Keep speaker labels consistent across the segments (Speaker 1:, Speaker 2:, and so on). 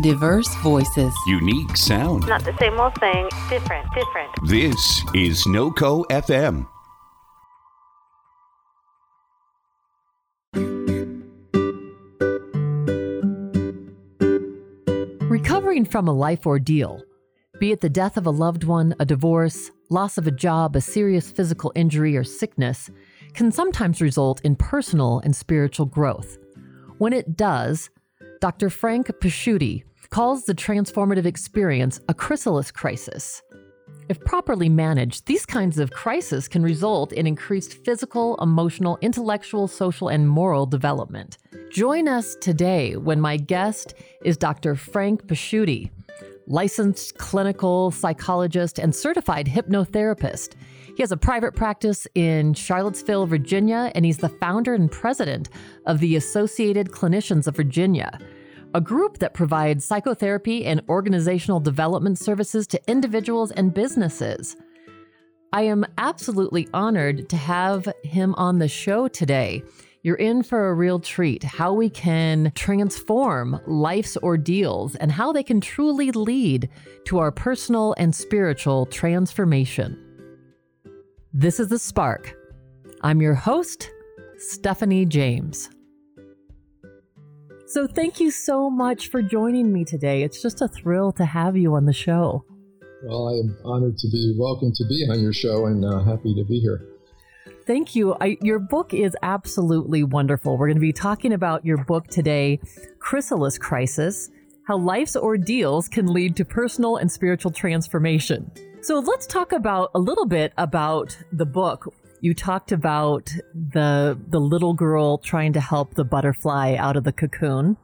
Speaker 1: Diverse voices.
Speaker 2: Unique sound.
Speaker 3: Not the same old thing, different, different.
Speaker 2: This is NoCo FM.
Speaker 4: Recovering from a life ordeal, be it the death of a loved one, a divorce, loss of a job, a serious physical injury, or sickness, can sometimes result in personal and spiritual growth. When it does, Dr. Frank Pasciuti calls the transformative experience a chrysalis crisis. If properly managed, these kinds of crises can result in increased physical, emotional, intellectual, social, and moral development. Join us today when my guest is Dr. Frank Pasciuti, licensed clinical psychologist and certified hypnotherapist. He has a private practice in Charlottesville, Virginia, and he's the founder and president of the Associated Clinicians of Virginia, a group that provides psychotherapy and organizational development services to individuals and businesses. I am absolutely honored to have him on the show today. You're in for a real treat how we can transform life's ordeals and how they can truly lead to our personal and spiritual transformation. This is The Spark. I'm your host, Stephanie James. So, thank you so much for joining me today. It's just a thrill to have you on the show.
Speaker 5: Well, I am honored to be welcome to be on your show and uh, happy to be here.
Speaker 4: Thank you. I, your book is absolutely wonderful. We're going to be talking about your book today, Chrysalis Crisis How Life's Ordeals Can Lead to Personal and Spiritual Transformation. So let's talk about a little bit about the book. You talked about the the little girl trying to help the butterfly out of the cocoon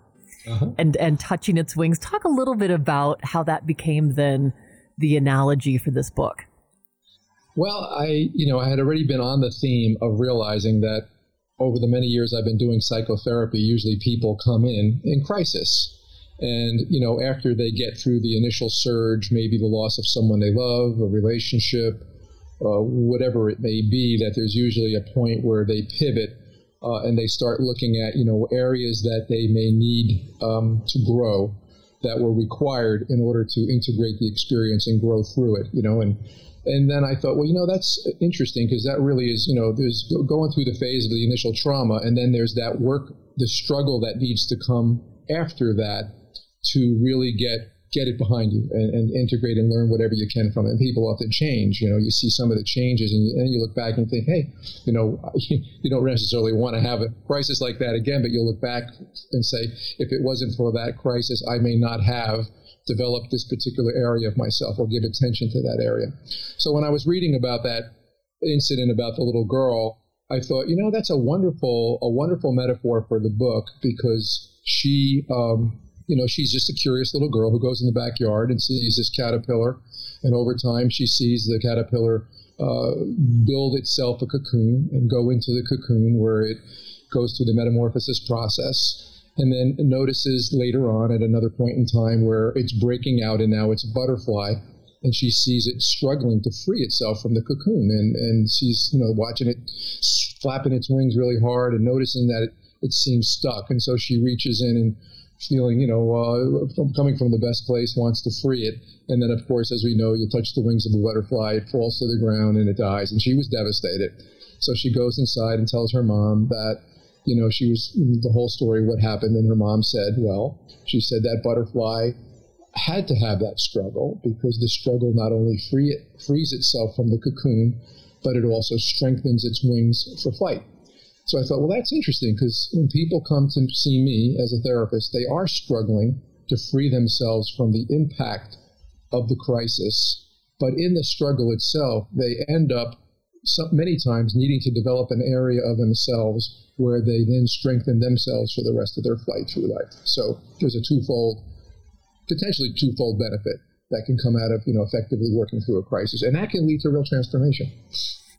Speaker 4: uh-huh. and and touching its wings. Talk a little bit about how that became then the analogy for this book.
Speaker 5: Well, I you know I had already been on the theme of realizing that over the many years I've been doing psychotherapy, usually people come in in crisis and, you know, after they get through the initial surge, maybe the loss of someone they love, a relationship, uh, whatever it may be, that there's usually a point where they pivot uh, and they start looking at, you know, areas that they may need um, to grow that were required in order to integrate the experience and grow through it, you know, and and then I thought, well, you know, that's interesting because that really is, you know, there's going through the phase of the initial trauma, and then there's that work, the struggle that needs to come after that to really get get it behind you and, and, integrate and learn whatever you can from it. And people often change. You know, you see some of the changes, and you, and you look back and think, hey, you know, you don't necessarily want to have a crisis like that again, but you'll look back and say, if it wasn't for that crisis, I may not have developed this particular area of myself or give attention to that area. So when I was reading about that incident about the little girl, I thought, you know, that's a wonderful, a wonderful metaphor for the book because she. Um, you know, she's just a curious little girl who goes in the backyard and sees this caterpillar. And over time, she sees the caterpillar uh, build itself a cocoon and go into the cocoon where it goes through the metamorphosis process. And then notices later on at another point in time where it's breaking out and now it's a butterfly. And she sees it struggling to free itself from the cocoon. And, and she's, you know, watching it flapping its wings really hard and noticing that it, it seems stuck. And so she reaches in and feeling, you know, uh, coming from the best place, wants to free it. And then, of course, as we know, you touch the wings of a butterfly, it falls to the ground and it dies. And she was devastated. So she goes inside and tells her mom that, you know, she was the whole story, what happened. And her mom said, well, she said that butterfly had to have that struggle because the struggle not only free it, frees itself from the cocoon, but it also strengthens its wings for flight. So I thought, well, that's interesting because when people come to see me as a therapist, they are struggling to free themselves from the impact of the crisis. But in the struggle itself, they end up so many times needing to develop an area of themselves where they then strengthen themselves for the rest of their flight through life. So there's a twofold, potentially twofold benefit that can come out of you know effectively working through a crisis, and that can lead to real transformation.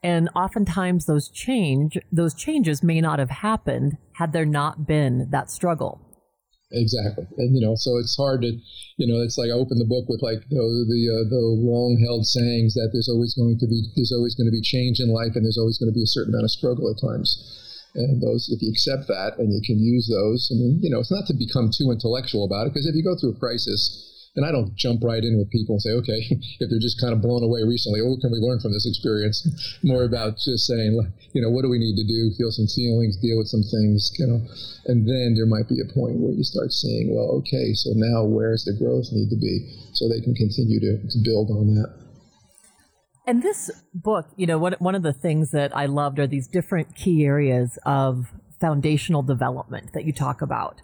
Speaker 4: And oftentimes those change those changes may not have happened had there not been that struggle.
Speaker 5: Exactly, and you know, so it's hard to, you know, it's like I open the book with like you know, the uh, the long held sayings that there's always going to be there's always going to be change in life, and there's always going to be a certain amount of struggle at times. And those, if you accept that and you can use those, I mean, you know, it's not to become too intellectual about it, because if you go through a crisis, and I don't jump right in with people and say, okay, if they're just kind of blown away recently, oh, can we learn from this experience? More about just saying, you know, what do we need to do? Feel some feelings, deal with some things, you know, and then there might be a point where you start seeing, well, okay, so now where's the growth need to be, so they can continue to, to build on that.
Speaker 4: And this book, you know, one, one of the things that I loved are these different key areas of foundational development that you talk about.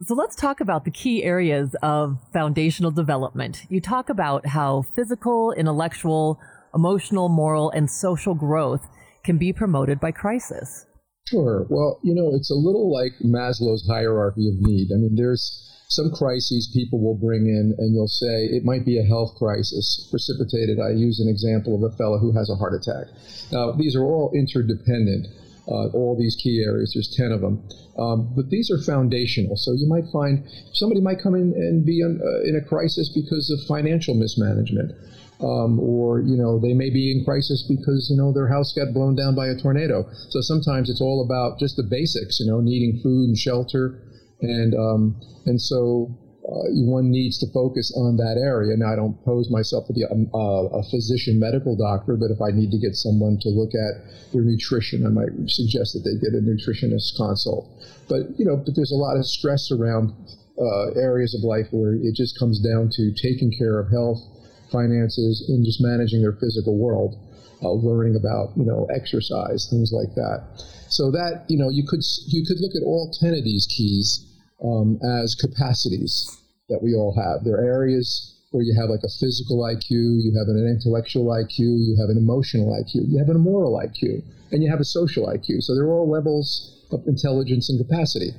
Speaker 4: So let's talk about the key areas of foundational development. You talk about how physical, intellectual, emotional, moral, and social growth can be promoted by crisis.
Speaker 5: Sure. Well, you know, it's a little like Maslow's hierarchy of need. I mean, there's some crises people will bring in, and you'll say it might be a health crisis precipitated. I use an example of a fellow who has a heart attack. Now, these are all interdependent uh, all these key areas. There's 10 of them. Um, but these are foundational. So you might find somebody might come in and be in, uh, in a crisis because of financial mismanagement. Um, or you know they may be in crisis because you know their house got blown down by a tornado. So sometimes it's all about just the basics, you know, needing food and shelter, and um, and so uh, one needs to focus on that area. Now, I don't pose myself to be a, a, physician medical doctor, but if I need to get someone to look at their nutrition, I might suggest that they get a nutritionist consult. But you know, but there's a lot of stress around uh, areas of life where it just comes down to taking care of health, finances, and just managing their physical world. Uh, learning about you know exercise, things like that. So that you know you could you could look at all ten of these keys um, as capacities that we all have. There are areas where you have like a physical IQ, you have an intellectual IQ, you have an emotional IQ, you have a moral IQ, and you have a social IQ. So they're all levels of intelligence and capacity.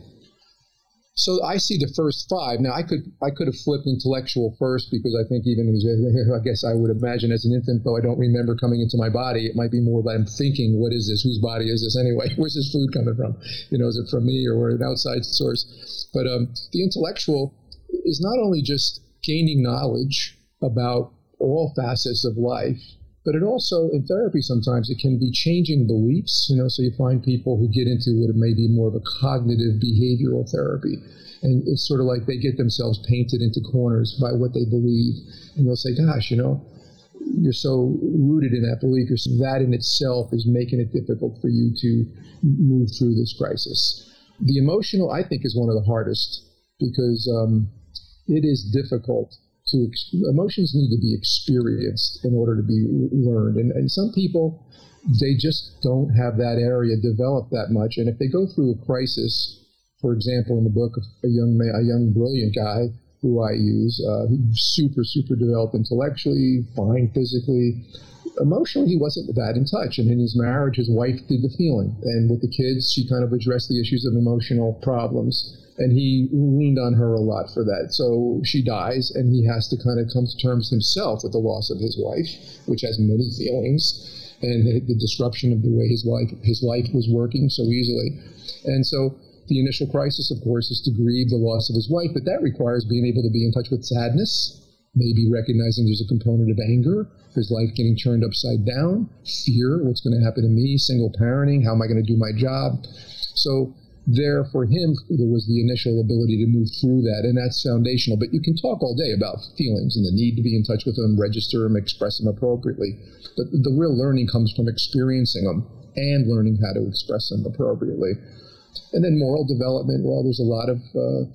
Speaker 5: So I see the first five. Now I could I could have flipped intellectual first because I think even I guess I would imagine as an infant, though I don't remember coming into my body, it might be more that I'm thinking, what is this? Whose body is this anyway? Where's this food coming from? You know, is it from me or an outside source? But um, the intellectual is not only just gaining knowledge about all facets of life, but it also in therapy sometimes it can be changing beliefs. You know, so you find people who get into what may be more of a cognitive behavioral therapy, and it's sort of like they get themselves painted into corners by what they believe, and they'll say, "Gosh, you know." You're so rooted in that belief. That in itself is making it difficult for you to move through this crisis. The emotional, I think, is one of the hardest because um, it is difficult to emotions need to be experienced in order to be learned. And, and some people they just don't have that area developed that much. And if they go through a crisis for example in the book of a young man a young brilliant guy who i use uh, super super developed intellectually fine physically. Emotionally he wasn't that in touch. And in his marriage his wife did the feeling. And with the kids she kind of addressed the issues of emotional problems and he leaned on her a lot for that. So she dies, and he has to kind of come to terms himself with the loss of his wife, which has many feelings, and the, the disruption of the way his life his life was working so easily, and so. The initial crisis, of course, is to grieve the loss of his wife, but that requires being able to be in touch with sadness, maybe recognizing there's a component of anger, his life getting turned upside down, fear, what's going to happen to me, single parenting, how am I going to do my job? So there for him there was the initial ability to move through that and that's foundational. But you can talk all day about feelings and the need to be in touch with them register them express them appropriately. But the real learning comes from experiencing them and learning how to express them appropriately. And then moral development well there's a lot of uh,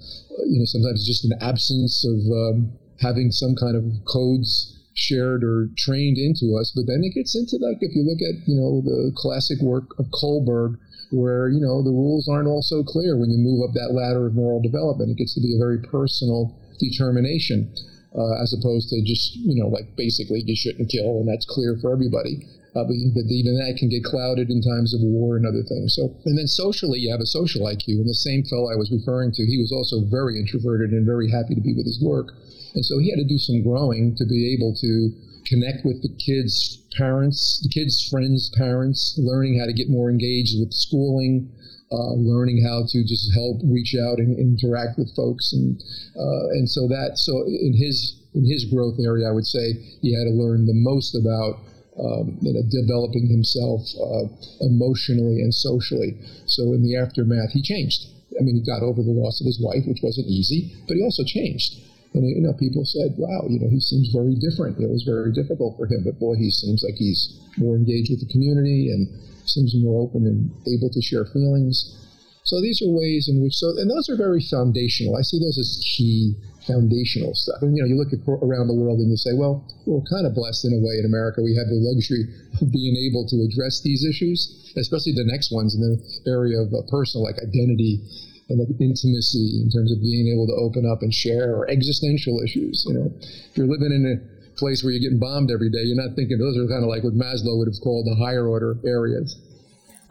Speaker 5: you know sometimes just an absence of um, having some kind of codes shared or trained into us. But then it gets into like if you look at you know the classic work of Kohlberg where you know the rules aren't all so clear when you move up that ladder of moral development. It gets to be a very personal determination, uh, as opposed to just you know like basically you shouldn't kill and that's clear for everybody. Uh, but, but, even that can get clouded in times of war and other things. So, and then socially, you have a social IQ. And the same fellow I was referring to, he was also very introverted and very happy to be with his work. And so he had to do some growing to be able to connect with the kids' parents, the kids' friends' parents, learning how to get more engaged with schooling, uh, learning how to just help reach out and interact with folks, and uh, and so that so in his in his growth area, I would say he had to learn the most about um, you know, developing himself uh, emotionally and socially. So in the aftermath, he changed. I mean, he got over the loss of his wife, which wasn't easy, but he also changed. And you know, people said, "Wow, you know, he seems very different. It was very difficult for him, but boy, he seems like he's more engaged with the community and seems more open and able to share feelings." So these are ways in which, so, and those are very foundational. I see those as key foundational stuff. And, you know, you look around the world and you say, well, we're kind of blessed in a way in America. We have the luxury of being able to address these issues, especially the next ones in the area of uh, personal, like identity and like intimacy in terms of being able to open up and share or existential issues. You know, if you're living in a place where you're getting bombed every day, you're not thinking those are kind of like what Maslow would have called the higher order areas.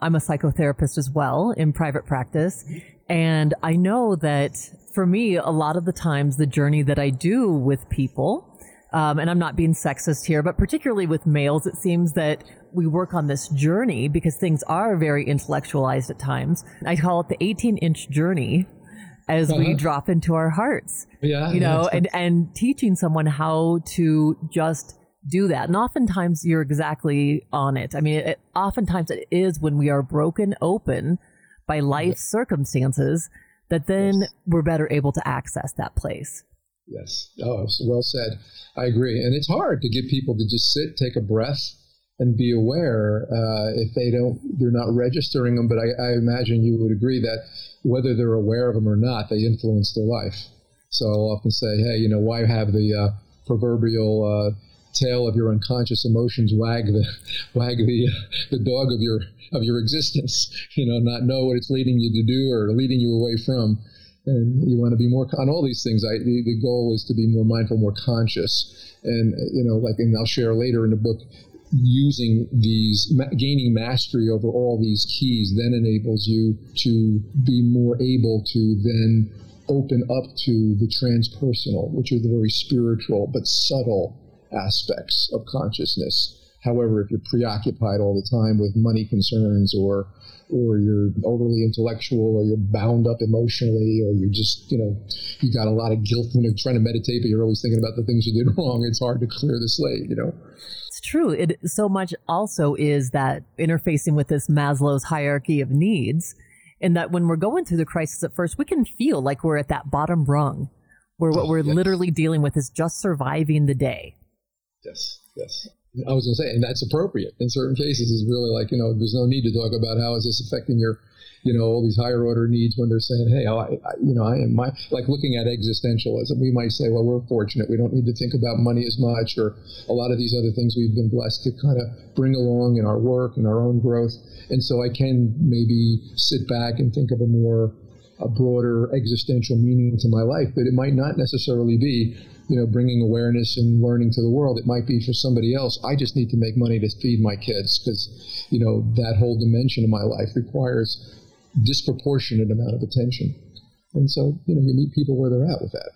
Speaker 4: I'm a psychotherapist as well in private practice. And I know that for me, a lot of the times, the journey that I do with people, um, and I'm not being sexist here, but particularly with males, it seems that we work on this journey because things are very intellectualized at times. I call it the 18 inch journey as uh-huh. we drop into our hearts. Yeah. You know, yeah, and, and teaching someone how to just do that. And oftentimes you're exactly on it. I mean, it, oftentimes it is when we are broken open by life yes. circumstances that then yes. we're better able to access that place.
Speaker 5: Yes. Oh, well said. I agree. And it's hard to get people to just sit, take a breath, and be aware uh, if they don't, they're not registering them. But I, I, imagine you would agree that whether they're aware of them or not, they influence their life. So I'll often say, hey, you know, why have the uh, proverbial uh, tail of your unconscious emotions wag the wag the the dog of your of your existence. You know, not know what it's leading you to do or leading you away from. And you want to be more on all these things. I, the, the goal is to be more mindful, more conscious, and you know, like, and I'll share later in the book using these, gaining mastery over all these keys then enables you to be more able to then open up to the transpersonal, which are the very spiritual but subtle aspects of consciousness. However, if you're preoccupied all the time with money concerns or or you're overly intellectual or you're bound up emotionally or you're just, you know, you got a lot of guilt when you're trying to meditate, but you're always thinking about the things you did wrong, it's hard to clear the slate, you know.
Speaker 4: It's true. It so much also is that interfacing with this Maslow's hierarchy of needs, and that when we're going through the crisis at first, we can feel like we're at that bottom rung where what oh, we're yes. literally dealing with is just surviving the day.
Speaker 5: Yes, yes. I was going to say, and that's appropriate in certain cases. Is really like you know, there's no need to talk about how is this affecting your, you know, all these higher order needs when they're saying, hey, I, I, you know, I am my like looking at existentialism. We might say, well, we're fortunate. We don't need to think about money as much, or a lot of these other things we've been blessed to kind of bring along in our work and our own growth. And so I can maybe sit back and think of a more a broader existential meaning to my life, but it might not necessarily be you know, bringing awareness and learning to the world. It might be for somebody else. I just need to make money to feed my kids because, you know, that whole dimension of my life requires disproportionate amount of attention. And so, you know, you meet people where they're at with that.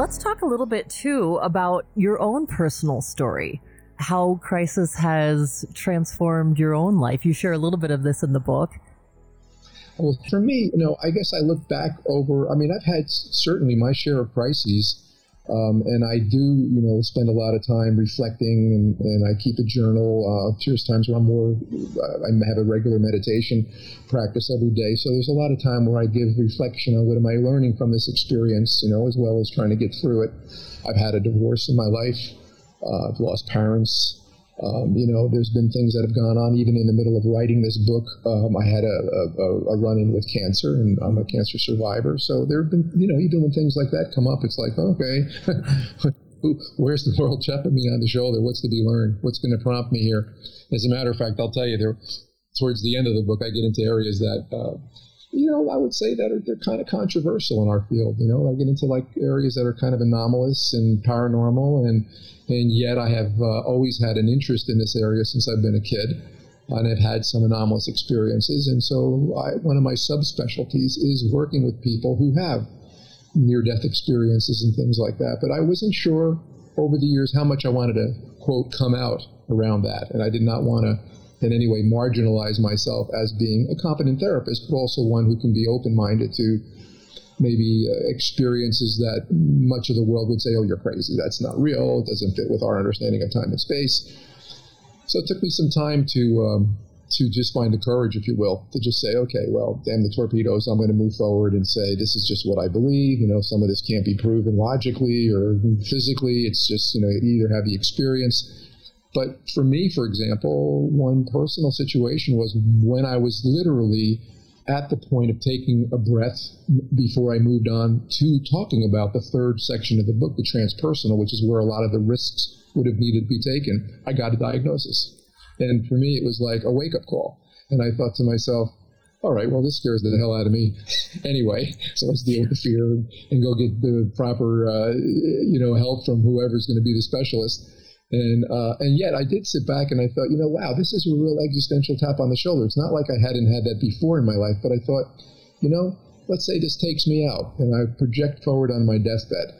Speaker 4: Let's talk a little bit too about your own personal story. How crisis has transformed your own life. You share a little bit of this in the book.
Speaker 5: Well, for me, you know, I guess I look back over. I mean, I've had certainly my share of crises, um, and I do, you know, spend a lot of time reflecting, and, and I keep a journal. Uh, there's times where I'm more, uh, I have a regular meditation practice every day. So there's a lot of time where I give reflection on what am I learning from this experience, you know, as well as trying to get through it. I've had a divorce in my life. Uh, I've lost parents. Um, you know, there's been things that have gone on even in the middle of writing this book. Um, I had a, a, a run-in with cancer, and I'm a cancer survivor. So there have been, you know, even when things like that come up, it's like, okay, where's the world tapping me on the shoulder? What's to be learned? What's going to prompt me here? As a matter of fact, I'll tell you, there, towards the end of the book, I get into areas that. Uh, you know, I would say that are, they're kind of controversial in our field. You know, I get into like areas that are kind of anomalous and paranormal, and and yet I have uh, always had an interest in this area since I've been a kid, and I've had some anomalous experiences. And so, I, one of my subspecialties is working with people who have near-death experiences and things like that. But I wasn't sure over the years how much I wanted to, quote, come out around that. And I did not want to in any way marginalize myself as being a competent therapist, but also one who can be open minded to maybe uh, experiences that much of the world would say, oh, you're crazy. That's not real. It doesn't fit with our understanding of time and space. So it took me some time to um, to just find the courage, if you will, to just say, okay, well, damn the torpedoes. I'm going to move forward and say this is just what I believe. You know, some of this can't be proven logically or physically. It's just you know, you either have the experience. But for me, for example, one personal situation was when I was literally at the point of taking a breath before I moved on to talking about the third section of the book, the transpersonal, which is where a lot of the risks would have needed to be taken. I got a diagnosis. And for me, it was like a wake up call. And I thought to myself, all right, well, this scares the hell out of me anyway. So let's deal with the fear and go get the proper, uh, you know, help from whoever's going to be the specialist. And uh, and yet I did sit back and I thought, you know, wow, this is a real existential tap on the shoulder. It's not like I hadn't had that before in my life, but I thought, you know, let's say this takes me out and I project forward on my deathbed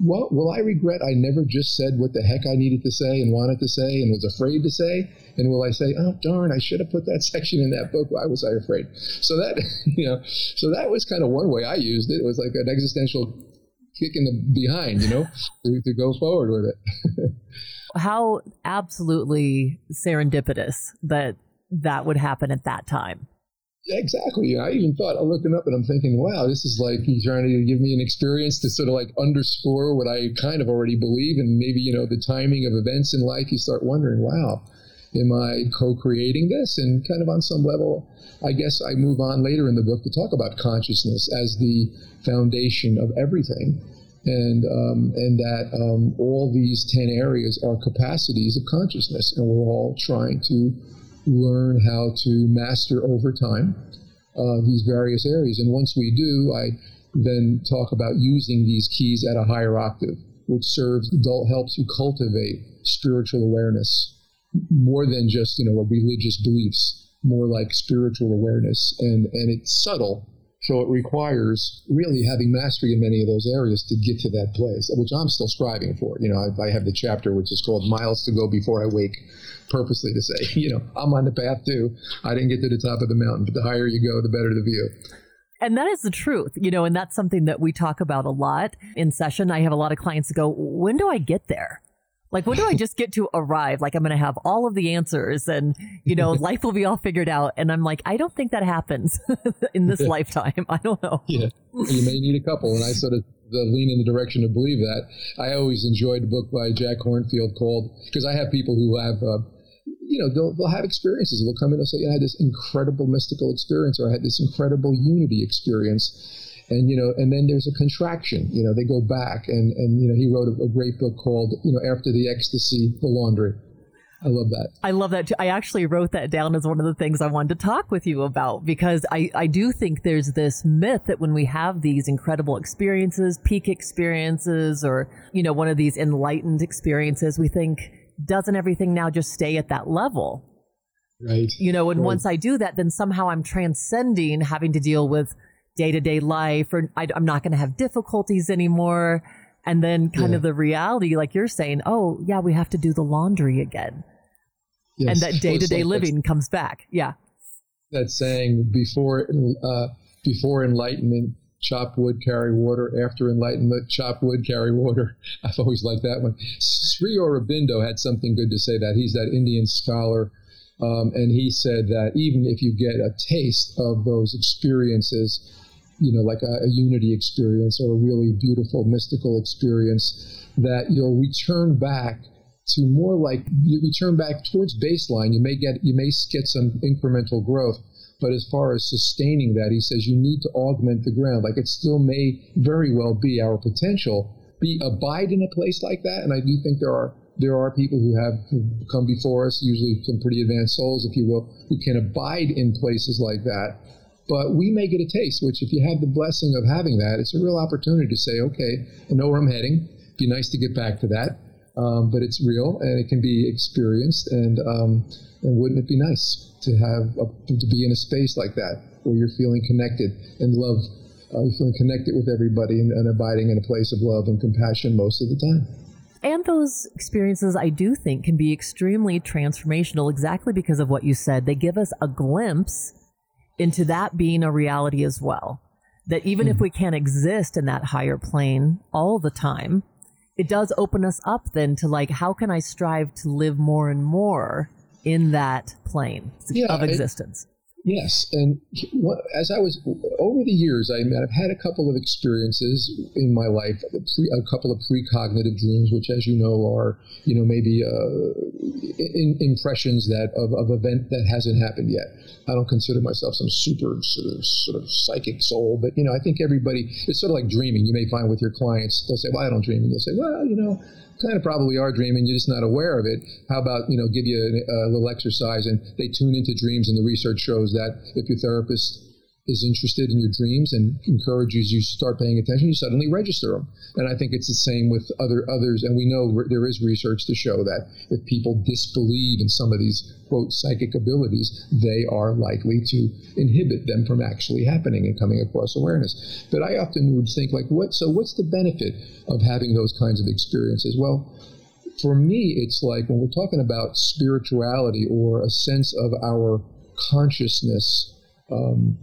Speaker 5: well, will I regret I never just said what the heck I needed to say and wanted to say and was afraid to say? And will I say, oh darn, I should have put that section in that book? Why was I afraid? So that you know, so that was kind of one way I used it. It was like an existential kick in the behind, you know, to, to go forward with it.
Speaker 4: How absolutely serendipitous that that would happen at that time.
Speaker 5: Exactly. I even thought, I'm looking up and I'm thinking, wow, this is like he's trying to give me an experience to sort of like underscore what I kind of already believe. And maybe, you know, the timing of events in life, you start wondering, wow, am I co creating this? And kind of on some level, I guess I move on later in the book to talk about consciousness as the foundation of everything. And, um, and that um, all these 10 areas are capacities of consciousness, and we're all trying to learn how to master over time uh, these various areas. And once we do, I then talk about using these keys at a higher octave, which serves adult helps you cultivate spiritual awareness more than just you know religious beliefs, more like spiritual awareness, and and it's subtle so it requires really having mastery in many of those areas to get to that place, which I'm still striving for. You know, I, I have the chapter which is called Miles to Go Before I Wake, purposely to say, you know, I'm on the path too. I didn't get to the top of the mountain, but the higher you go, the better the view.
Speaker 4: And that is the truth, you know, and that's something that we talk about a lot in session. I have a lot of clients go, when do I get there? Like, when do I just get to arrive? Like, I'm going to have all of the answers and, you know, life will be all figured out. And I'm like, I don't think that happens in this lifetime. I don't know.
Speaker 5: Yeah. You may need a couple. And I sort of lean in the direction to believe that. I always enjoyed a book by Jack Kornfield called, because I have people who have, uh, you know, they'll, they'll have experiences. They'll come in and say, I had this incredible mystical experience or I had this incredible unity experience and you know, and then there's a contraction. You know, they go back, and and you know, he wrote a, a great book called you know, after the ecstasy, the laundry. I love that.
Speaker 4: I love that too. I actually wrote that down as one of the things I wanted to talk with you about because I, I do think there's this myth that when we have these incredible experiences, peak experiences, or, you know, one of these enlightened experiences, we think, doesn't everything now just stay at that level?
Speaker 5: Right.
Speaker 4: You know, and
Speaker 5: right.
Speaker 4: once I do that, then somehow I'm transcending having to deal with day to day life, or I, am not going to have difficulties anymore. And then kind yeah. of the reality, like you're saying, oh, yeah, we have to do the laundry again. Yes. And that day to day living comes back. Yeah.
Speaker 5: That saying before, uh, before enlightenment, chop wood, carry water. After enlightenment, chop wood, carry water. I've always liked that one. Sri Aurobindo had something good to say that. He's that Indian scholar. Um, and he said that even if you get a taste of those experiences, you know, like a, a, unity experience or a really beautiful mystical experience, that you'll return back to more like you return back towards baseline. You may get you may get some incremental growth, but as far as sustaining that, he says you need to augment the ground. Like it still may very well be our potential be abide in a place like that, and I do think there are there are people who have come before us, usually some pretty advanced souls, if you will, who can abide in places like that but we may get a taste, which if you have the blessing of having that, it's a real opportunity to say, okay, I know where I'm heading. It'd be nice to get back to that. Um, but it's real and it can be experienced. And, um, and wouldn't it be nice to have a, to be in a space like that where you're feeling connected and love, uh, you're feeling connected with everybody and, and abiding in a place of love and compassion most of the time.
Speaker 4: And those experiences, I do think, can be extremely transformational exactly because of what you said. They give us a glimpse into that being a reality as well. That even mm. if hmm. we can't exist in that higher plane all the time, it does open us up then to like, how can I strive to live more and more in that plane yeah, of existence?
Speaker 5: Yes, and as I was over the years, I have had a couple of experiences in my life, a, pre, a couple of precognitive dreams, which, as you know, are you know maybe uh, in, impressions that of, of event that hasn't happened yet. I don't consider myself some super sort of sort of psychic soul, but you know, I think everybody it's sort of like dreaming. You may find with your clients, they'll say, "Well, I don't dream," and they'll say, "Well, you know." Kind of probably are dreaming, you're just not aware of it. How about, you know, give you a, a little exercise and they tune into dreams and the research shows that if your therapist is interested in your dreams and encourages you to start paying attention, you suddenly register them. And I think it's the same with other others. And we know there is research to show that if people disbelieve in some of these quote psychic abilities, they are likely to inhibit them from actually happening and coming across awareness. But I often would think like, what? So what's the benefit of having those kinds of experiences? Well. For me, it's like when we're talking about spirituality or a sense of our consciousness um,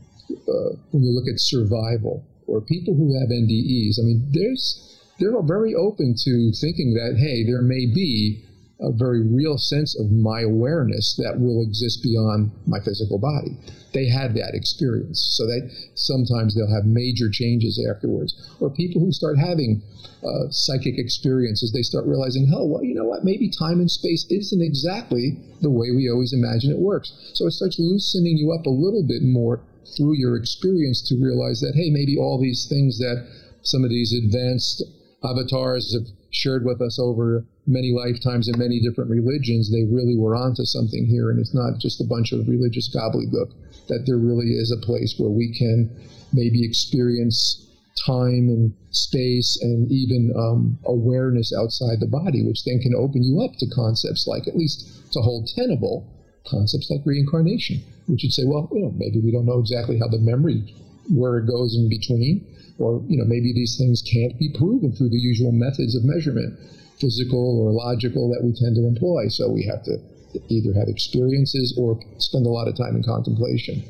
Speaker 5: uh, when you look at survival or people who have NDEs, I mean, there's they're very open to thinking that hey, there may be a very real sense of my awareness that will exist beyond my physical body. They had that experience, so that sometimes they'll have major changes afterwards. Or people who start having uh, psychic experiences, they start realizing, oh, well, you know what? Maybe time and space isn't exactly the way we always imagine it works. So it starts loosening you up a little bit more through your experience to realize that, hey, maybe all these things that some of these advanced avatars have shared with us over many lifetimes in many different religions, they really were onto something here. And it's not just a bunch of religious gobbledygook, that there really is a place where we can maybe experience time and space and even um, awareness outside the body, which then can open you up to concepts like, at least to hold tenable, concepts like reincarnation which would say, well, you know, maybe we don't know exactly how the memory where it goes in between, or you know, maybe these things can't be proven through the usual methods of measurement, physical or logical that we tend to employ. So we have to either have experiences or spend a lot of time in contemplation.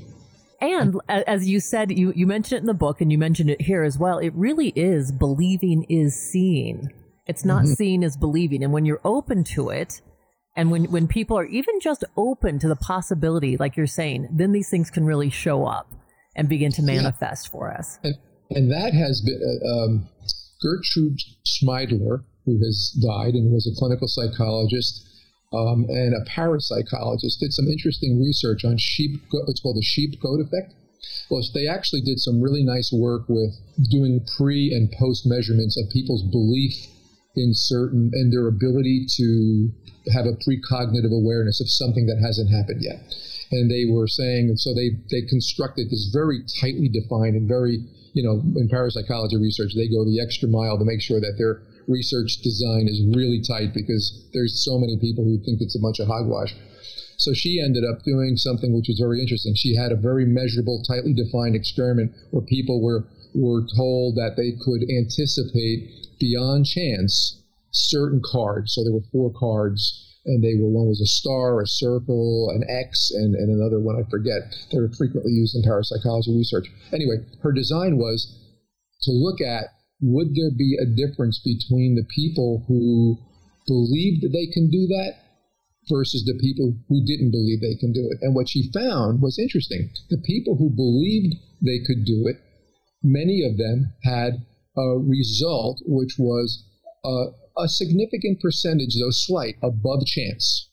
Speaker 4: And as you said, you, you mentioned it in the book and you mentioned it here as well. It really is believing is seeing. It's not mm-hmm. seeing as believing. And when you're open to it, and when, when people are even just open to the possibility, like you're saying, then these things can really show up and begin to manifest yeah. for us.
Speaker 5: And, and that has been uh, um, Gertrude Schmeidler, who has died and was a clinical psychologist um, and a parapsychologist, did some interesting research on sheep. It's called the sheep goat effect. Well, they actually did some really nice work with doing pre and post measurements of people's belief in certain and their ability to have a precognitive awareness of something that hasn't happened yet. And they were saying, and so they, they constructed this very tightly defined and very, you know, in parapsychology research, they go the extra mile to make sure that their research design is really tight because there's so many people who think it's a bunch of hogwash. So she ended up doing something which was very interesting. She had a very measurable, tightly defined experiment where people were were told that they could anticipate beyond chance certain cards. So there were four cards, and they were one was a star, a circle, an X, and, and another one I forget. They were frequently used in parapsychology research. Anyway, her design was to look at would there be a difference between the people who believed that they can do that versus the people who didn't believe they can do it. And what she found was interesting. The people who believed they could do it, many of them had a result which was a, a significant percentage, though slight, above chance.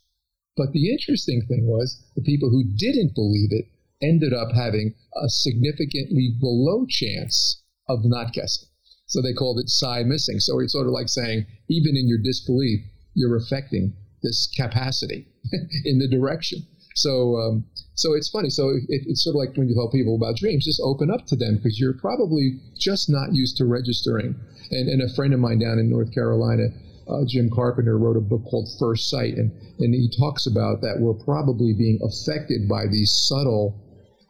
Speaker 5: But the interesting thing was the people who didn't believe it ended up having a significantly below chance of not guessing. So they called it psi missing. So it's sort of like saying, even in your disbelief, you're affecting this capacity in the direction. So, um, so it's funny. So it, it's sort of like when you tell people about dreams, just open up to them because you're probably just not used to registering. And, and a friend of mine down in North Carolina, uh, Jim Carpenter, wrote a book called First Sight, and and he talks about that we're probably being affected by these subtle,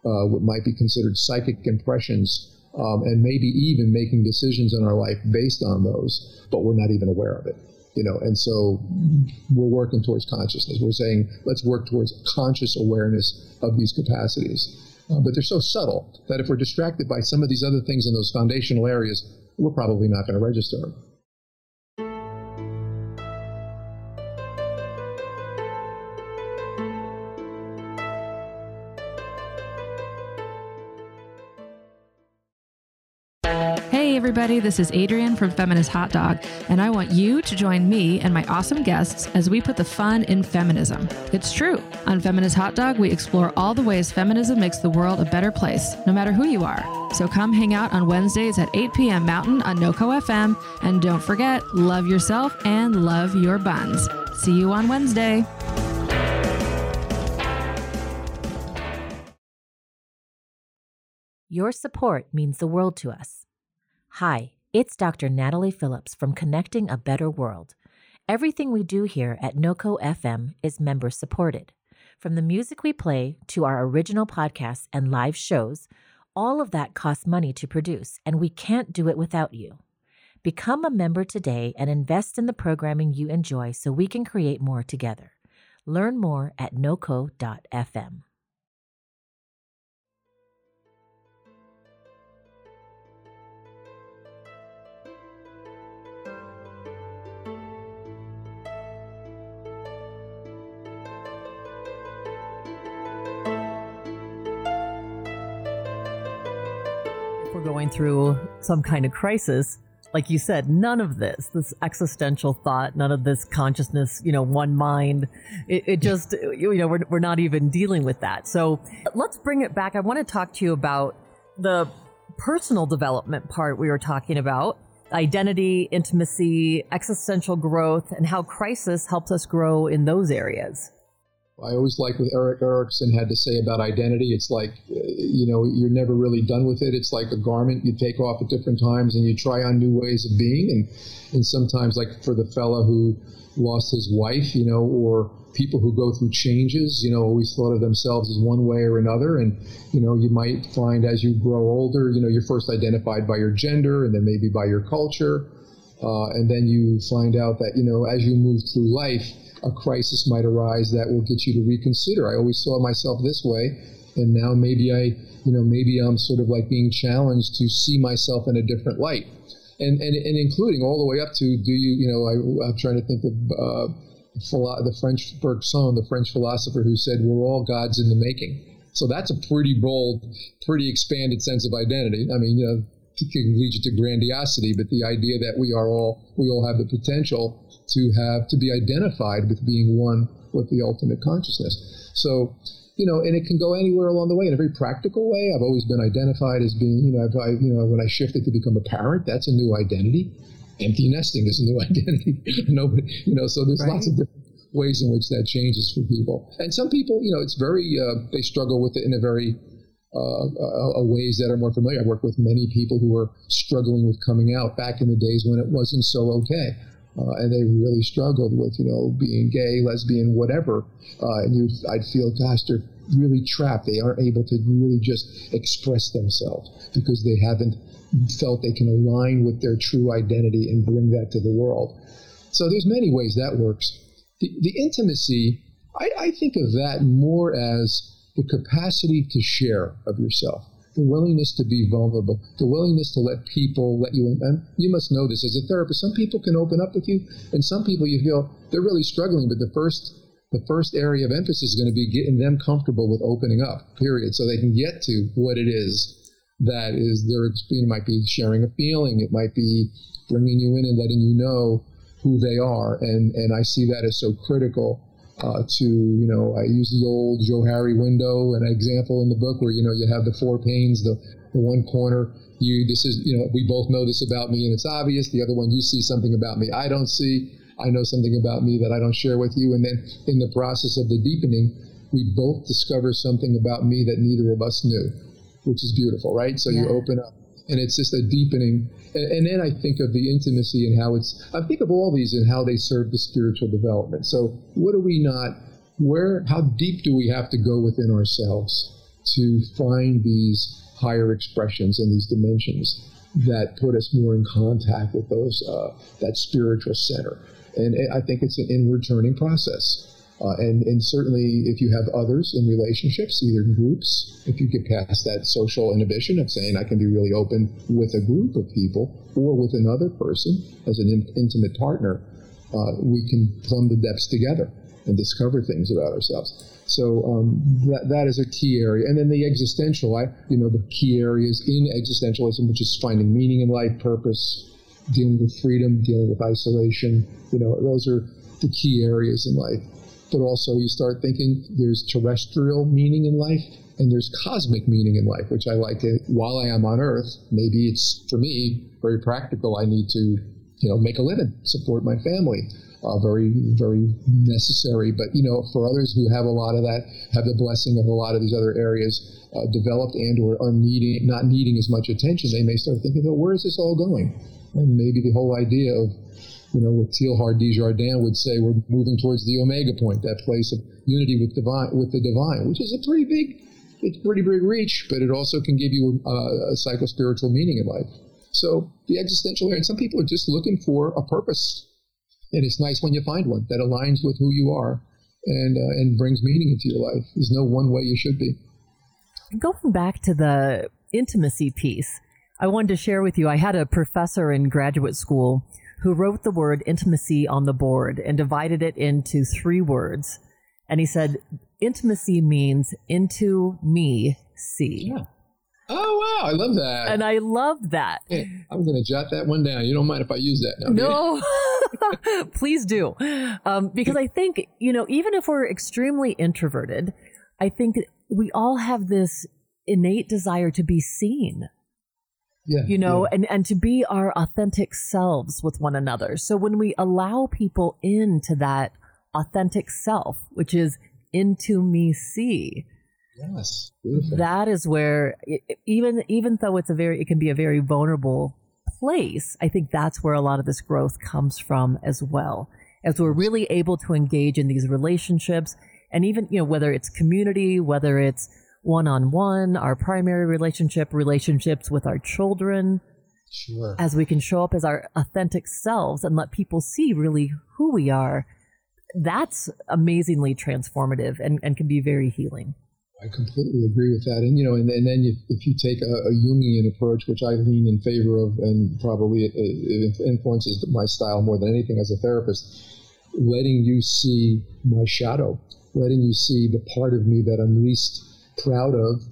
Speaker 5: uh, what might be considered psychic impressions. Um, and maybe even making decisions in our life based on those, but we're not even aware of it. you know, and so we're working towards consciousness. We're saying let's work towards conscious awareness of these capacities. Uh, but they're so subtle that if we're distracted by some of these other things in those foundational areas, we're probably not going to register them.
Speaker 1: Everybody, this is Adrienne from Feminist Hot Dog, and I want you to join me and my awesome guests as we put the fun in feminism. It's true. On Feminist Hot Dog, we explore all the ways feminism makes the world a better place, no matter who you are. So come hang out on Wednesdays at 8 p.m. Mountain on NoCo FM, and don't forget, love yourself and love your buns. See you on Wednesday.
Speaker 6: Your support means the world to us. Hi, it's Dr. Natalie Phillips from Connecting a Better World. Everything we do here at NoCo FM is member supported. From the music we play to our original podcasts and live shows, all of that costs money to produce, and we can't do it without you. Become a member today and invest in the programming you enjoy so we can create more together. Learn more at noco.fm.
Speaker 4: going through some kind of crisis, like you said, none of this, this existential thought, none of this consciousness, you know, one mind, it, it just, you know, we're, we're not even dealing with that. So let's bring it back. I want to talk to you about the personal development part we were talking about identity, intimacy, existential growth, and how crisis helps us grow in those areas.
Speaker 5: I always like what Erik Erikson had to say about identity. It's like, you know, you're never really done with it. It's like a garment you take off at different times and you try on new ways of being. And, and sometimes, like for the fella who lost his wife, you know, or people who go through changes, you know, always thought of themselves as one way or another. And, you know, you might find as you grow older, you know, you're first identified by your gender and then maybe by your culture. Uh, and then you find out that, you know, as you move through life, a crisis might arise that will get you to reconsider. I always saw myself this way, and now maybe I, you know, maybe I'm sort of like being challenged to see myself in a different light, and and, and including all the way up to do you, you know, I, am trying to think of. Uh, the French Bergson, the French philosopher, who said, "We're all gods in the making." So that's a pretty bold, pretty expanded sense of identity. I mean, you know, it can lead you to grandiosity, but the idea that we are all, we all have the potential to have to be identified with being one with the ultimate consciousness. So, you know, and it can go anywhere along the way in a very practical way. I've always been identified as being, you know, I, you know, when I shifted to become a parent, that's a new identity. Empty nesting is a new identity. Nobody, you know, so there's right. lots of different ways in which that changes for people. And some people, you know, it's very, uh, they struggle with it in a very uh, uh, ways that are more familiar. I work with many people who are struggling with coming out back in the days when it wasn't so okay. Uh, and they really struggled with, you know, being gay, lesbian, whatever. Uh, and you, I'd feel, gosh, they're really trapped. They aren't able to really just express themselves because they haven't felt they can align with their true identity and bring that to the world. So there's many ways that works. The, the intimacy, I, I think of that more as the capacity to share of yourself the willingness to be vulnerable, the willingness to let people let you in. And you must know this as a therapist. Some people can open up with you, and some people you feel they're really struggling. But the first the first area of emphasis is going to be getting them comfortable with opening up. Period. So they can get to what it is that is their experience. Might be sharing a feeling. It might be bringing you in and letting you know who they are. And and I see that as so critical uh, to, you know, I use the old Johari window, an example in the book where, you know, you have the four panes, the, the one corner, you, this is, you know, we both know this about me and it's obvious. The other one, you see something about me I don't see. I know something about me that I don't share with you. And then in the process of the deepening, we both discover something about me that neither of us knew, which is beautiful, right? So yeah. you open up and it's just a deepening. And, and, then I think of the intimacy and how it's. I think of all these and how they serve the spiritual development. So what are we not? Where? How deep do we have to go within ourselves to find these higher expressions and these dimensions that put us more in contact with those uh, that spiritual center? And I think it's an inward turning process. Uh, and, and certainly, if you have others in relationships, either in groups, if you get past that social inhibition of saying I can be really open with a group of people or with another person as an in, intimate partner, uh, we can plumb the depths together and discover things about ourselves. So um, that that is a key area, and then the existential. I you know the key areas in existentialism, which is finding meaning in life, purpose, dealing with freedom, dealing with isolation. You know those are the key areas in life but also you start thinking there's terrestrial meaning in life and there's cosmic meaning in life, which I like it while I am on Earth. Maybe it's for me very practical. I need to, you know, make a living, support my family. Uh, very, very necessary. But you know, for others who have a lot of that, have the blessing of a lot of these other areas uh, developed and or unneeding, not needing as much attention, they may start thinking, "Well, where is this all going?" And maybe the whole idea of you know, what Teilhard de Chardin would say, we're moving towards the omega point, that place of unity with divine, with the divine, which is a pretty big, it's pretty big reach, but it also can give you a, a psycho-spiritual meaning in life. So the existential area, and some people are just looking for a purpose, and it's nice when you find one that aligns with who you are and uh, and brings meaning into your life. There's no one way you should be.
Speaker 4: Going back to the intimacy piece, I wanted to share with you. I had a professor in graduate school who wrote the word intimacy on the board and divided it into three words. And he said, intimacy means into me see.
Speaker 5: Yeah. Oh wow, I love that.
Speaker 4: And I love that.
Speaker 5: Hey, I'm going to jot that one down. You don't mind if I use that now?
Speaker 4: No, please do. Um, because I think you know, even if we're extremely introverted, I think we all have this innate desire to be seen
Speaker 5: yeah,
Speaker 4: you know,
Speaker 5: yeah.
Speaker 4: and, and to be our authentic selves with one another. So when we allow people into that authentic self, which is into me see,
Speaker 5: yes, beautiful.
Speaker 4: that is where it, even even though it's a very it can be a very vulnerable place, I think that's where a lot of this growth comes from as well. As we're really able to engage in these relationships, and even you know whether it's community, whether it's one on one, our primary relationship, relationships with our children.
Speaker 5: Sure.
Speaker 4: As we can show up as our authentic selves and let people see really who we are, that's amazingly transformative and, and can be very healing.
Speaker 5: I completely agree with that. And, you know, and, and then if, if you take a, a, Jungian approach, which I lean in favor of, and probably it, it influences my style more than anything as a therapist, letting you see my shadow, letting you see the part of me that I'm least proud of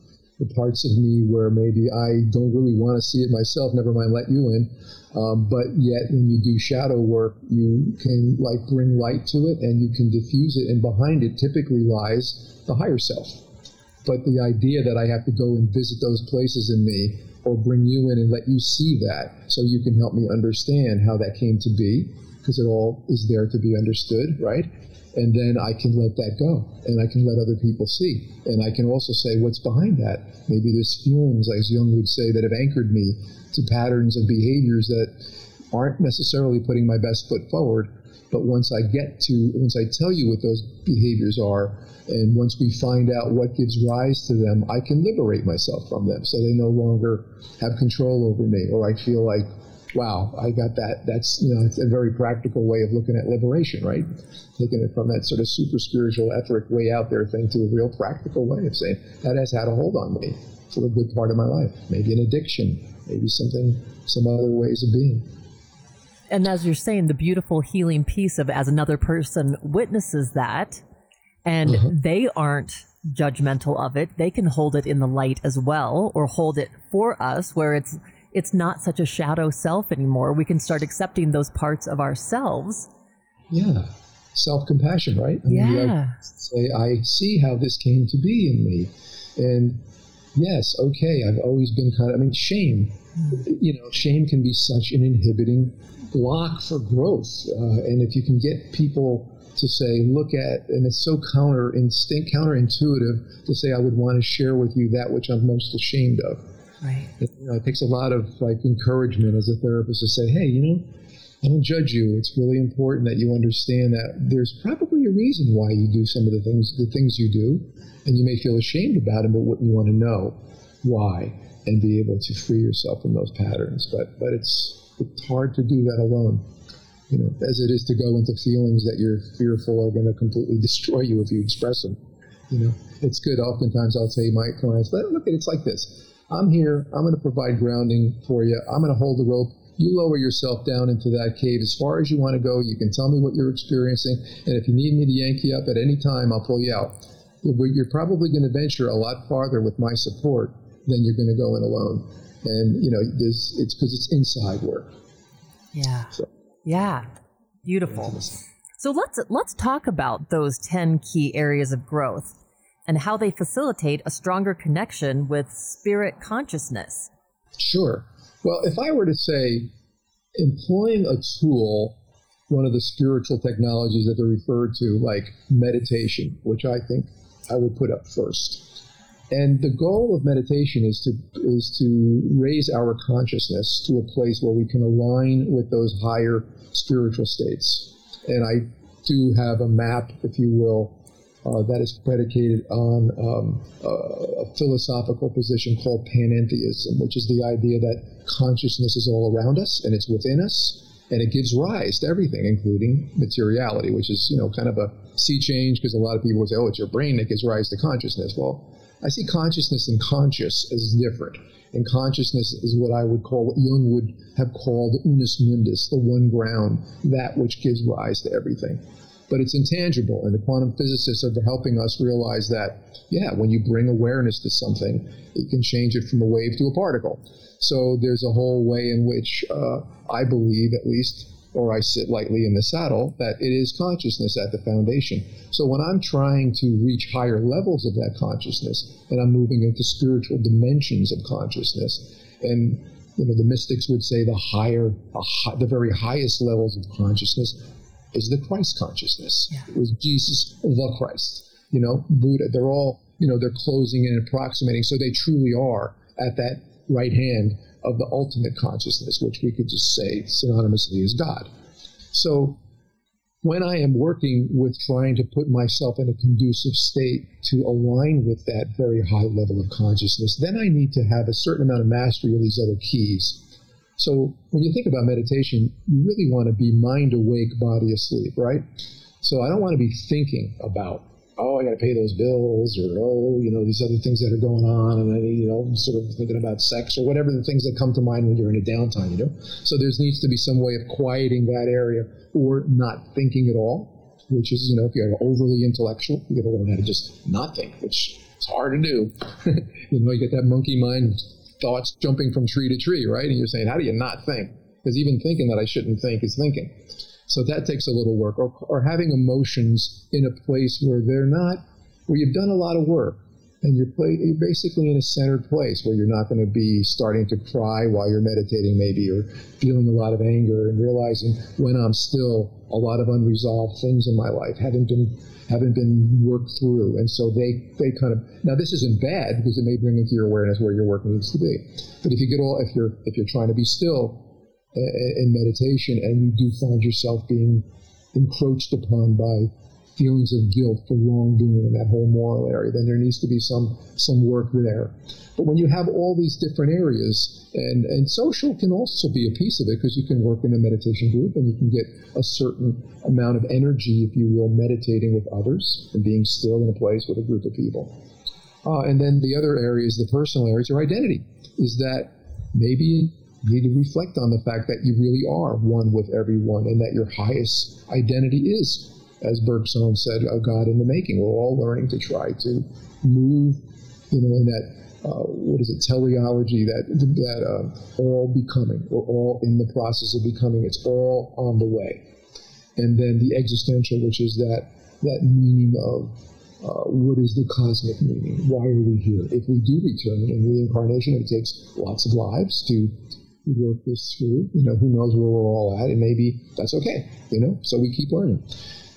Speaker 5: the parts of me where maybe I don't really want to see it myself, never mind let you in. Um, but yet, when you do shadow work, you can like bring light to it and you can diffuse it, and behind it typically lies the higher self. But the idea that I have to go and visit those places in me or bring you in and let you see that so you can help me understand how that came to be, because it all is there to be understood, right? And then I can let that go and I can let other people see. And I can also say what's behind that. Maybe there's feelings, as Jung would say, that have anchored me to patterns of behaviors that aren't necessarily putting my best foot forward. But once I get to, once I tell you what those behaviors are, and once we find out what gives rise to them, I can liberate myself from them so they no longer have control over me, or I feel like wow, I got that. That's you know, it's a very practical way of looking at liberation, right? Taking it from that sort of super spiritual, etheric way out there thing to a real practical way of saying that has had a hold on me for a good part of my life. Maybe an addiction, maybe something, some other ways of being.
Speaker 4: And as you're saying, the beautiful healing piece of as another person witnesses that, and uh-huh. they aren't judgmental of it, they can hold it in the light as well, or hold it for us, where it's it's not such a shadow self anymore. We can start accepting those parts of ourselves.
Speaker 5: Yeah. Self compassion, right?
Speaker 4: I yeah. Mean, I
Speaker 5: say, I see how this came to be in me. And yes, okay, I've always been kind of, I mean, shame, you know, shame can be such an inhibiting block for growth. Uh, and if you can get people to say, look at, and it's so counter instinct, counterintuitive to say, I would want to share with you that which I'm most ashamed of.
Speaker 4: Right.
Speaker 5: It, you know, it takes a lot of like encouragement as a therapist to say, hey, you know, I don't judge you. It's really important that you understand that there's probably a reason why you do some of the things the things you do, and you may feel ashamed about them, but what you want to know why and be able to free yourself from those patterns. But but it's it's hard to do that alone. you know, as it is to go into feelings that you're fearful are going to completely destroy you if you express them. You know, it's good. Oftentimes, I'll say my clients, "Look, look, it's like this. I'm here. I'm going to provide grounding for you. I'm going to hold the rope. You lower yourself down into that cave as far as you want to go. You can tell me what you're experiencing, and if you need me to yank you up at any time, I'll pull you out. You're probably going to venture a lot farther with my support than you're going to go in alone. And you know, this, it's because it's inside work.
Speaker 4: Yeah. So. Yeah. Beautiful. So let's let's talk about those 10 key areas of growth and how they facilitate a stronger connection with spirit consciousness.
Speaker 5: Sure. Well, if I were to say employing a tool, one of the spiritual technologies that they're referred to, like meditation, which I think I would put up first. And the goal of meditation is to is to raise our consciousness to a place where we can align with those higher spiritual states. And I do have a map, if you will, uh, that is predicated on um, a, philosophical position called panentheism, which is the idea that consciousness is all around us and it's within us, and it gives rise to everything, including materiality, which is you know kind of a sea change because a lot of people say, "Oh, it's your brain that gives rise to consciousness." Well, I see consciousness and conscious as different. And consciousness is what I would call, what Jung would have called unus mundus, the one ground, that which gives rise to everything. But it's intangible, and the quantum physicists are helping us realize that, yeah, when you bring awareness to something, it can change it from a wave to a particle. So there's a whole way in which uh, I believe, at least, or I sit lightly in the saddle, that it is consciousness at the foundation. So when I'm trying to reach higher levels of that consciousness, and I'm moving into spiritual dimensions of consciousness, and you know the mystics would say the higher, the very highest levels of consciousness is the Christ consciousness. Yeah. It was Jesus the Christ. You know, Buddha. They're all you know they're closing and approximating, so they truly are at that right hand of the ultimate consciousness, which we could just say synonymously is God. So when I am working with trying to put myself in a conducive state to align with that very high level of consciousness, then I need to have a certain amount of mastery of these other keys. So when you think about meditation, you really want to be mind awake, body asleep, right? So I don't want to be thinking about oh, I got to pay those bills, or oh, you know, these other things that are going on, and then you know, sort of thinking about sex or whatever the things that come to mind when you're in a downtime, you know. So there needs to be some way of quieting that area, or not thinking at all, which is, you know, if you're overly intellectual, you got to learn how to just not think, which is hard to do. you know, you get that monkey mind thoughts jumping from tree to tree, right? And you're saying, how do you not think? Because even thinking that I shouldn't think is thinking. So that takes a little work. Or, or having emotions in a place where they're not, where you've done a lot of work and you're, play, you're basically in a centered place where you're not going to be starting to cry while you're meditating, maybe, or feeling a lot of anger and realizing when I'm still a lot of unresolved things in my life haven't been haven't been worked through, and so they they kind of now this isn't bad because it may bring into your awareness where your work needs to be. But if you get all if you're if you're trying to be still eh, eh, in meditation and you do find yourself being encroached upon by feelings of guilt for wrongdoing in that whole moral area, then there needs to be some some work there. But when you have all these different areas, and, and social can also be a piece of it because you can work in a meditation group and you can get a certain amount of energy, if you will, meditating with others and being still in a place with a group of people. Uh, and then the other areas, the personal areas, your identity is that maybe you need to reflect on the fact that you really are one with everyone and that your highest identity is, as Bergson said, a God in the making. We're all learning to try to move, you know, in that, uh, what is it, teleology, that, that uh, all becoming. We're all in the process of becoming. It's all on the way. And then the existential, which is that, that meaning of uh, what is the cosmic meaning? Why are we here? If we do return in reincarnation, it takes lots of lives to work this through. You know, who knows where we're all at, and maybe that's okay. You know, so we keep learning.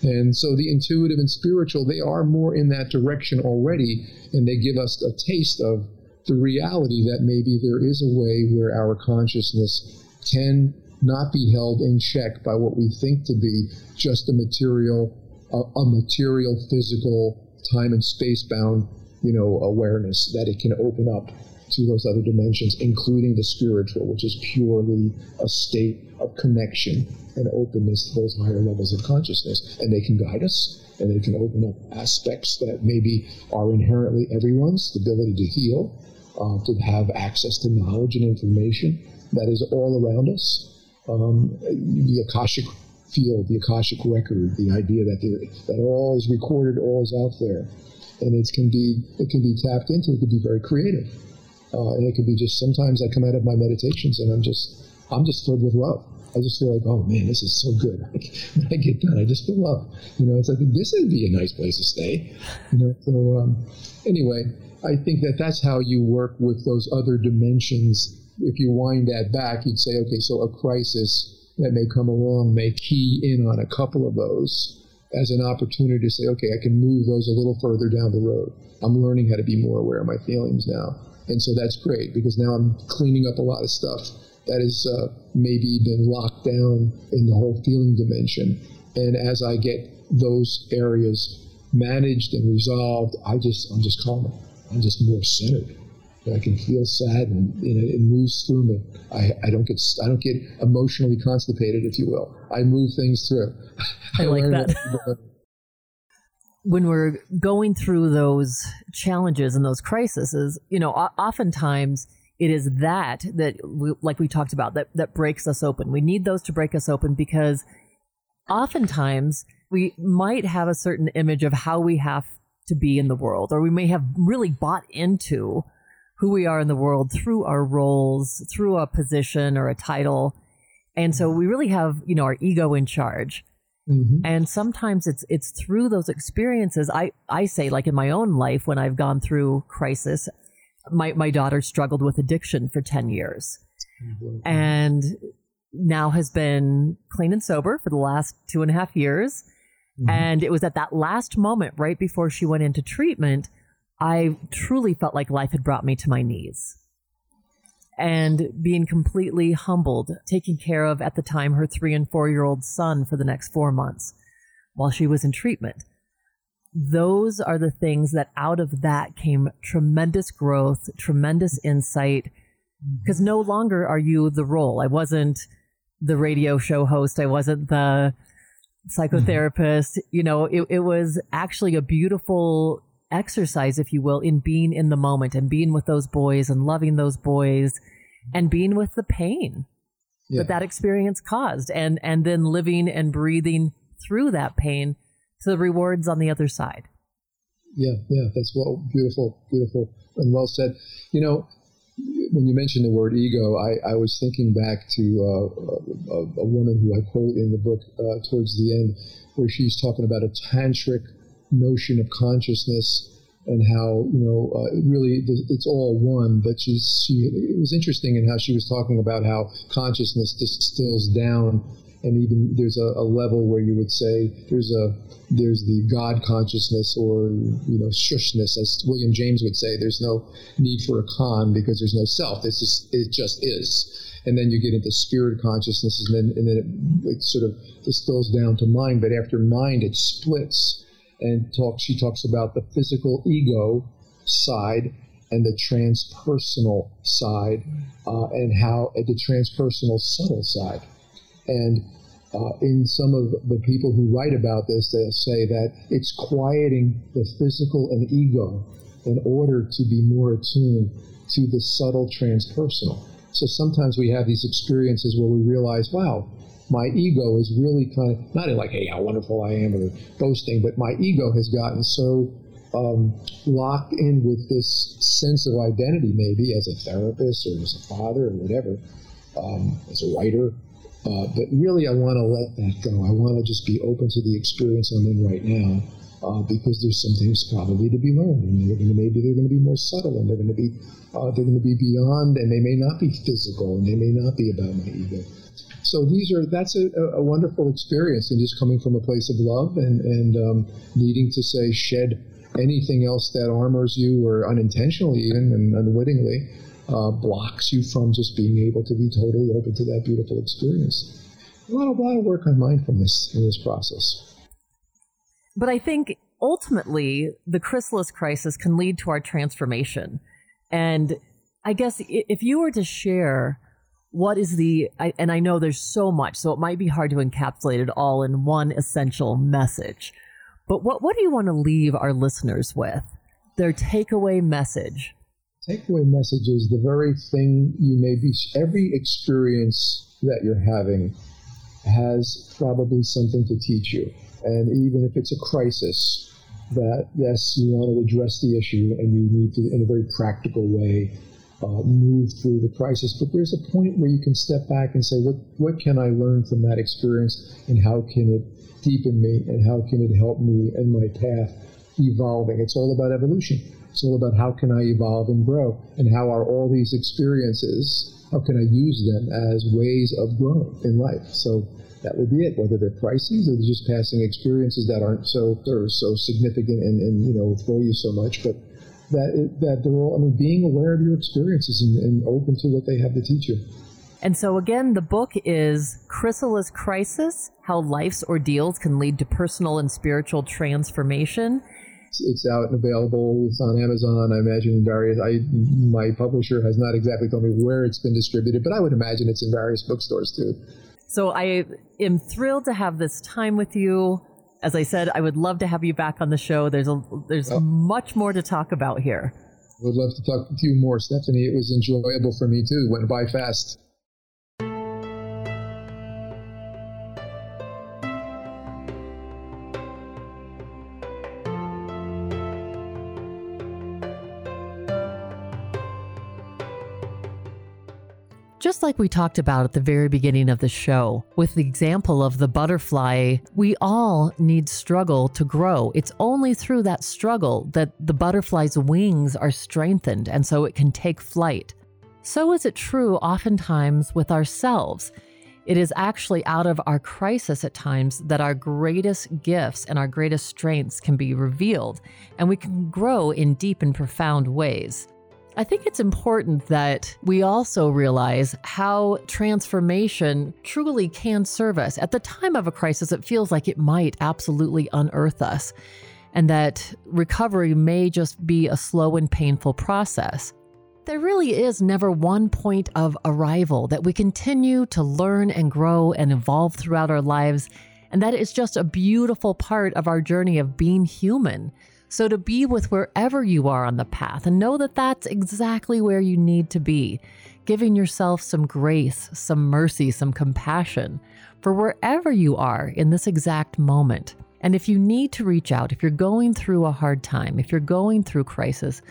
Speaker 5: And so the intuitive and spiritual, they are more in that direction already, and they give us a taste of the reality that maybe there is a way where our consciousness can not be held in check by what we think to be just a material, a, a material, physical, time and space bound, you know, awareness that it can open up to those other dimensions, including the spiritual, which is purely a state of connection and openness to those higher levels of consciousness. And they can guide us and they can open up aspects that maybe are inherently everyone's the ability to heal, uh, to have access to knowledge and information that is all around us. Um, the Akashic field, the Akashic record, the idea that that all is recorded, all is out there, and it can be it can be tapped into. It can be very creative, uh, and it can be just sometimes I come out of my meditations and I'm just I'm just filled with love. I just feel like, oh man, this is so good. when I get done, I just feel love. You know, it's like this would be a nice place to stay. You know, so um, anyway, I think that that's how you work with those other dimensions. If you wind that back, you'd say, okay, so a crisis that may come along may key in on a couple of those as an opportunity to say, okay, I can move those a little further down the road. I'm learning how to be more aware of my feelings now. And so that's great because now I'm cleaning up a lot of stuff that has uh, maybe been locked down in the whole feeling dimension. And as I get those areas managed and resolved, I just I'm just calmer. I'm just more centered. I can feel sad and you know, it moves through me. I, I don't get I don't get emotionally constipated, if you will. I move things through.
Speaker 4: I, I like that. When we're going through those challenges and those crises, you know, oftentimes it is that that we, like we talked about that that breaks us open. We need those to break us open because oftentimes we might have a certain image of how we have to be in the world, or we may have really bought into who we are in the world through our roles, through a position or a title. And so we really have, you know, our ego in charge. Mm-hmm. And sometimes it's it's through those experiences. I, I say, like in my own life, when I've gone through crisis, my, my daughter struggled with addiction for 10 years mm-hmm. and now has been clean and sober for the last two and a half years. Mm-hmm. And it was at that last moment, right before she went into treatment, I truly felt like life had brought me to my knees. And being completely humbled, taking care of at the time her three and four year old son for the next four months while she was in treatment. Those are the things that out of that came tremendous growth, tremendous insight. Mm-hmm. Because no longer are you the role. I wasn't the radio show host. I wasn't the mm-hmm. psychotherapist. You know, it, it was actually a beautiful exercise, if you will, in being in the moment and being with those boys and loving those boys and being with the pain yeah. that that experience caused and, and then living and breathing through that pain to the rewards on the other side.
Speaker 5: Yeah, yeah, that's well, beautiful, beautiful, and well said. You know, when you mentioned the word ego, I, I was thinking back to uh, a, a, woman who I quote in the book uh, towards the end, where she's talking about a tantric notion of consciousness and how you know uh, really it's all one. But she's she it was interesting in how she was talking about how consciousness distills down, and even there's a, a level where you would say there's a there's the God consciousness or you know shushness, as William James would say. There's no need for a con because there's no self. It's just it just is. And then you get into spirit consciousness, and then and then it, it sort of distills down to mind. But after mind, it splits and talk, she talks about the physical ego side and the transpersonal side, uh, and how uh, the transpersonal subtle side. And uh, in some of the people who write about this, they say that it's quieting the physical and ego in order to be more attuned to the subtle transpersonal. So sometimes we have these experiences where we realize, wow, my ego is really kind of not in like, hey, how wonderful I am or boasting, but my ego has gotten so um, locked in with this sense of identity, maybe as a therapist or as a father or whatever, um, as a writer. Uh, but really, I want to let that go. I want to just be open to the experience I'm in right now. Uh, because there's some things probably to be learned, and they're gonna, maybe they're going to be more subtle, and they're going to be uh, they're going to be beyond, and they may not be physical, and they may not be about my ego. So these are that's a, a, wonderful experience, and just coming from a place of love and and um, needing to say shed anything else that armors you or unintentionally even and unwittingly uh, blocks you from just being able to be totally open to that beautiful experience. A lot a lot of work on mindfulness in this process.
Speaker 4: But I think ultimately the chrysalis crisis can lead to our transformation. And I guess if you were to share what is the, I, and I know there's so much, so it might be hard to encapsulate it all in one essential message. But what, what do you want to leave our listeners with? Their takeaway message.
Speaker 5: Takeaway message is the very thing you may be, every experience that you're having has probably something to teach you. And even if it's a crisis, that yes, you want to address the issue and you need to, in a very practical way, uh, move through the crisis. But there's a point where you can step back and say, what, what can I learn from that experience and how can it deepen me and how can it help me in my path evolving? It's all about evolution. It's all about how can I evolve and grow and how are all these experiences how can I use them as ways of growing in life? So that would be it, whether they're crises or just passing experiences that aren't so so significant and, and you know throw you so much, but that it, that they're all I mean being aware of your experiences and, and open to what they have to teach you.
Speaker 4: And so again, the book is Chrysalis Crisis: How Life's Ordeals Can Lead to Personal and Spiritual Transformation
Speaker 5: it's out and available. It's on Amazon. I imagine in various. I my publisher has not exactly told me where it's been distributed, but I would imagine it's in various bookstores too.
Speaker 4: So I am thrilled to have this time with you. As I said, I would love to have you back on the show. There's a there's oh. much more to talk about here.
Speaker 5: Would love to talk to you more, Stephanie. It was enjoyable for me too. It went by fast.
Speaker 4: Just like we talked about at the very beginning of the show, with the example of the butterfly, we all need struggle to grow. It's only through that struggle that the butterfly's wings are strengthened and so it can take flight. So is it true oftentimes with ourselves. It is actually out of our crisis at times that our greatest gifts and our greatest strengths can be revealed, and we can grow in deep and profound ways. I think it's important that we also realize how transformation truly can serve us. At the time of a crisis, it feels like it might absolutely unearth us, and that recovery may just be a slow and painful process. There really is never one point of arrival that we continue to learn and grow and evolve throughout our lives, and that is just a beautiful part of our journey of being human. So, to be with wherever you are on the path and know that that's exactly where you need to be, giving yourself some grace, some mercy, some compassion for wherever you are in this exact moment. And if you need to reach out, if you're going through a hard time, if you're going through crisis,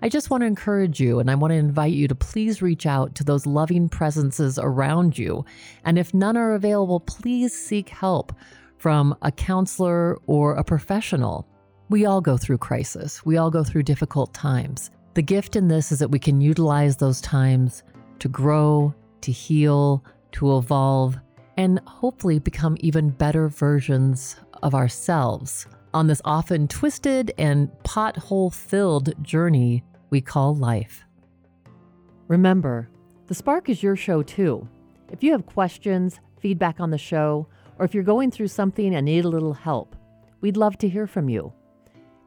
Speaker 4: I just want to encourage you and I want to invite you to please reach out to those loving presences around you. And if none are available, please seek help from a counselor or a professional. We all go through crisis, we all go through difficult times. The gift in this is that we can utilize those times to grow, to heal, to evolve, and hopefully become even better versions of ourselves on this often twisted and pothole filled journey we call life. Remember, The Spark is your show too. If you have questions, feedback on the show, or if you're going through something and need a little help, we'd love to hear from you.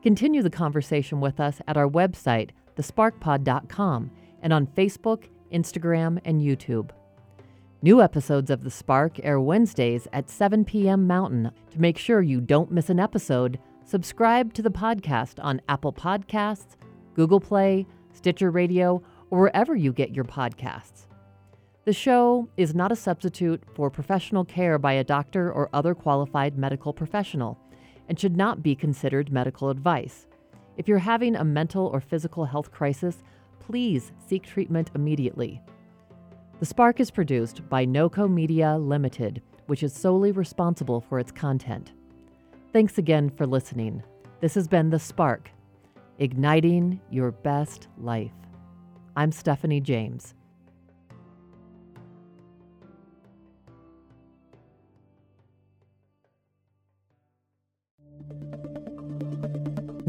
Speaker 4: Continue the conversation with us at our website, thesparkpod.com, and on Facebook, Instagram, and YouTube. New episodes of The Spark air Wednesdays at 7 p.m. Mountain. To make sure you don't miss an episode, subscribe to the podcast on Apple Podcasts, Google Play, Stitcher Radio, or wherever you get your podcasts. The show is not a substitute for professional care by a doctor or other qualified medical professional and should not be considered medical advice. If you're having a mental or physical health crisis, please seek treatment immediately. The Spark is produced by NoCo Media Limited, which is solely responsible for its content. Thanks again for listening. This has been The Spark, igniting your best life. I'm Stephanie James.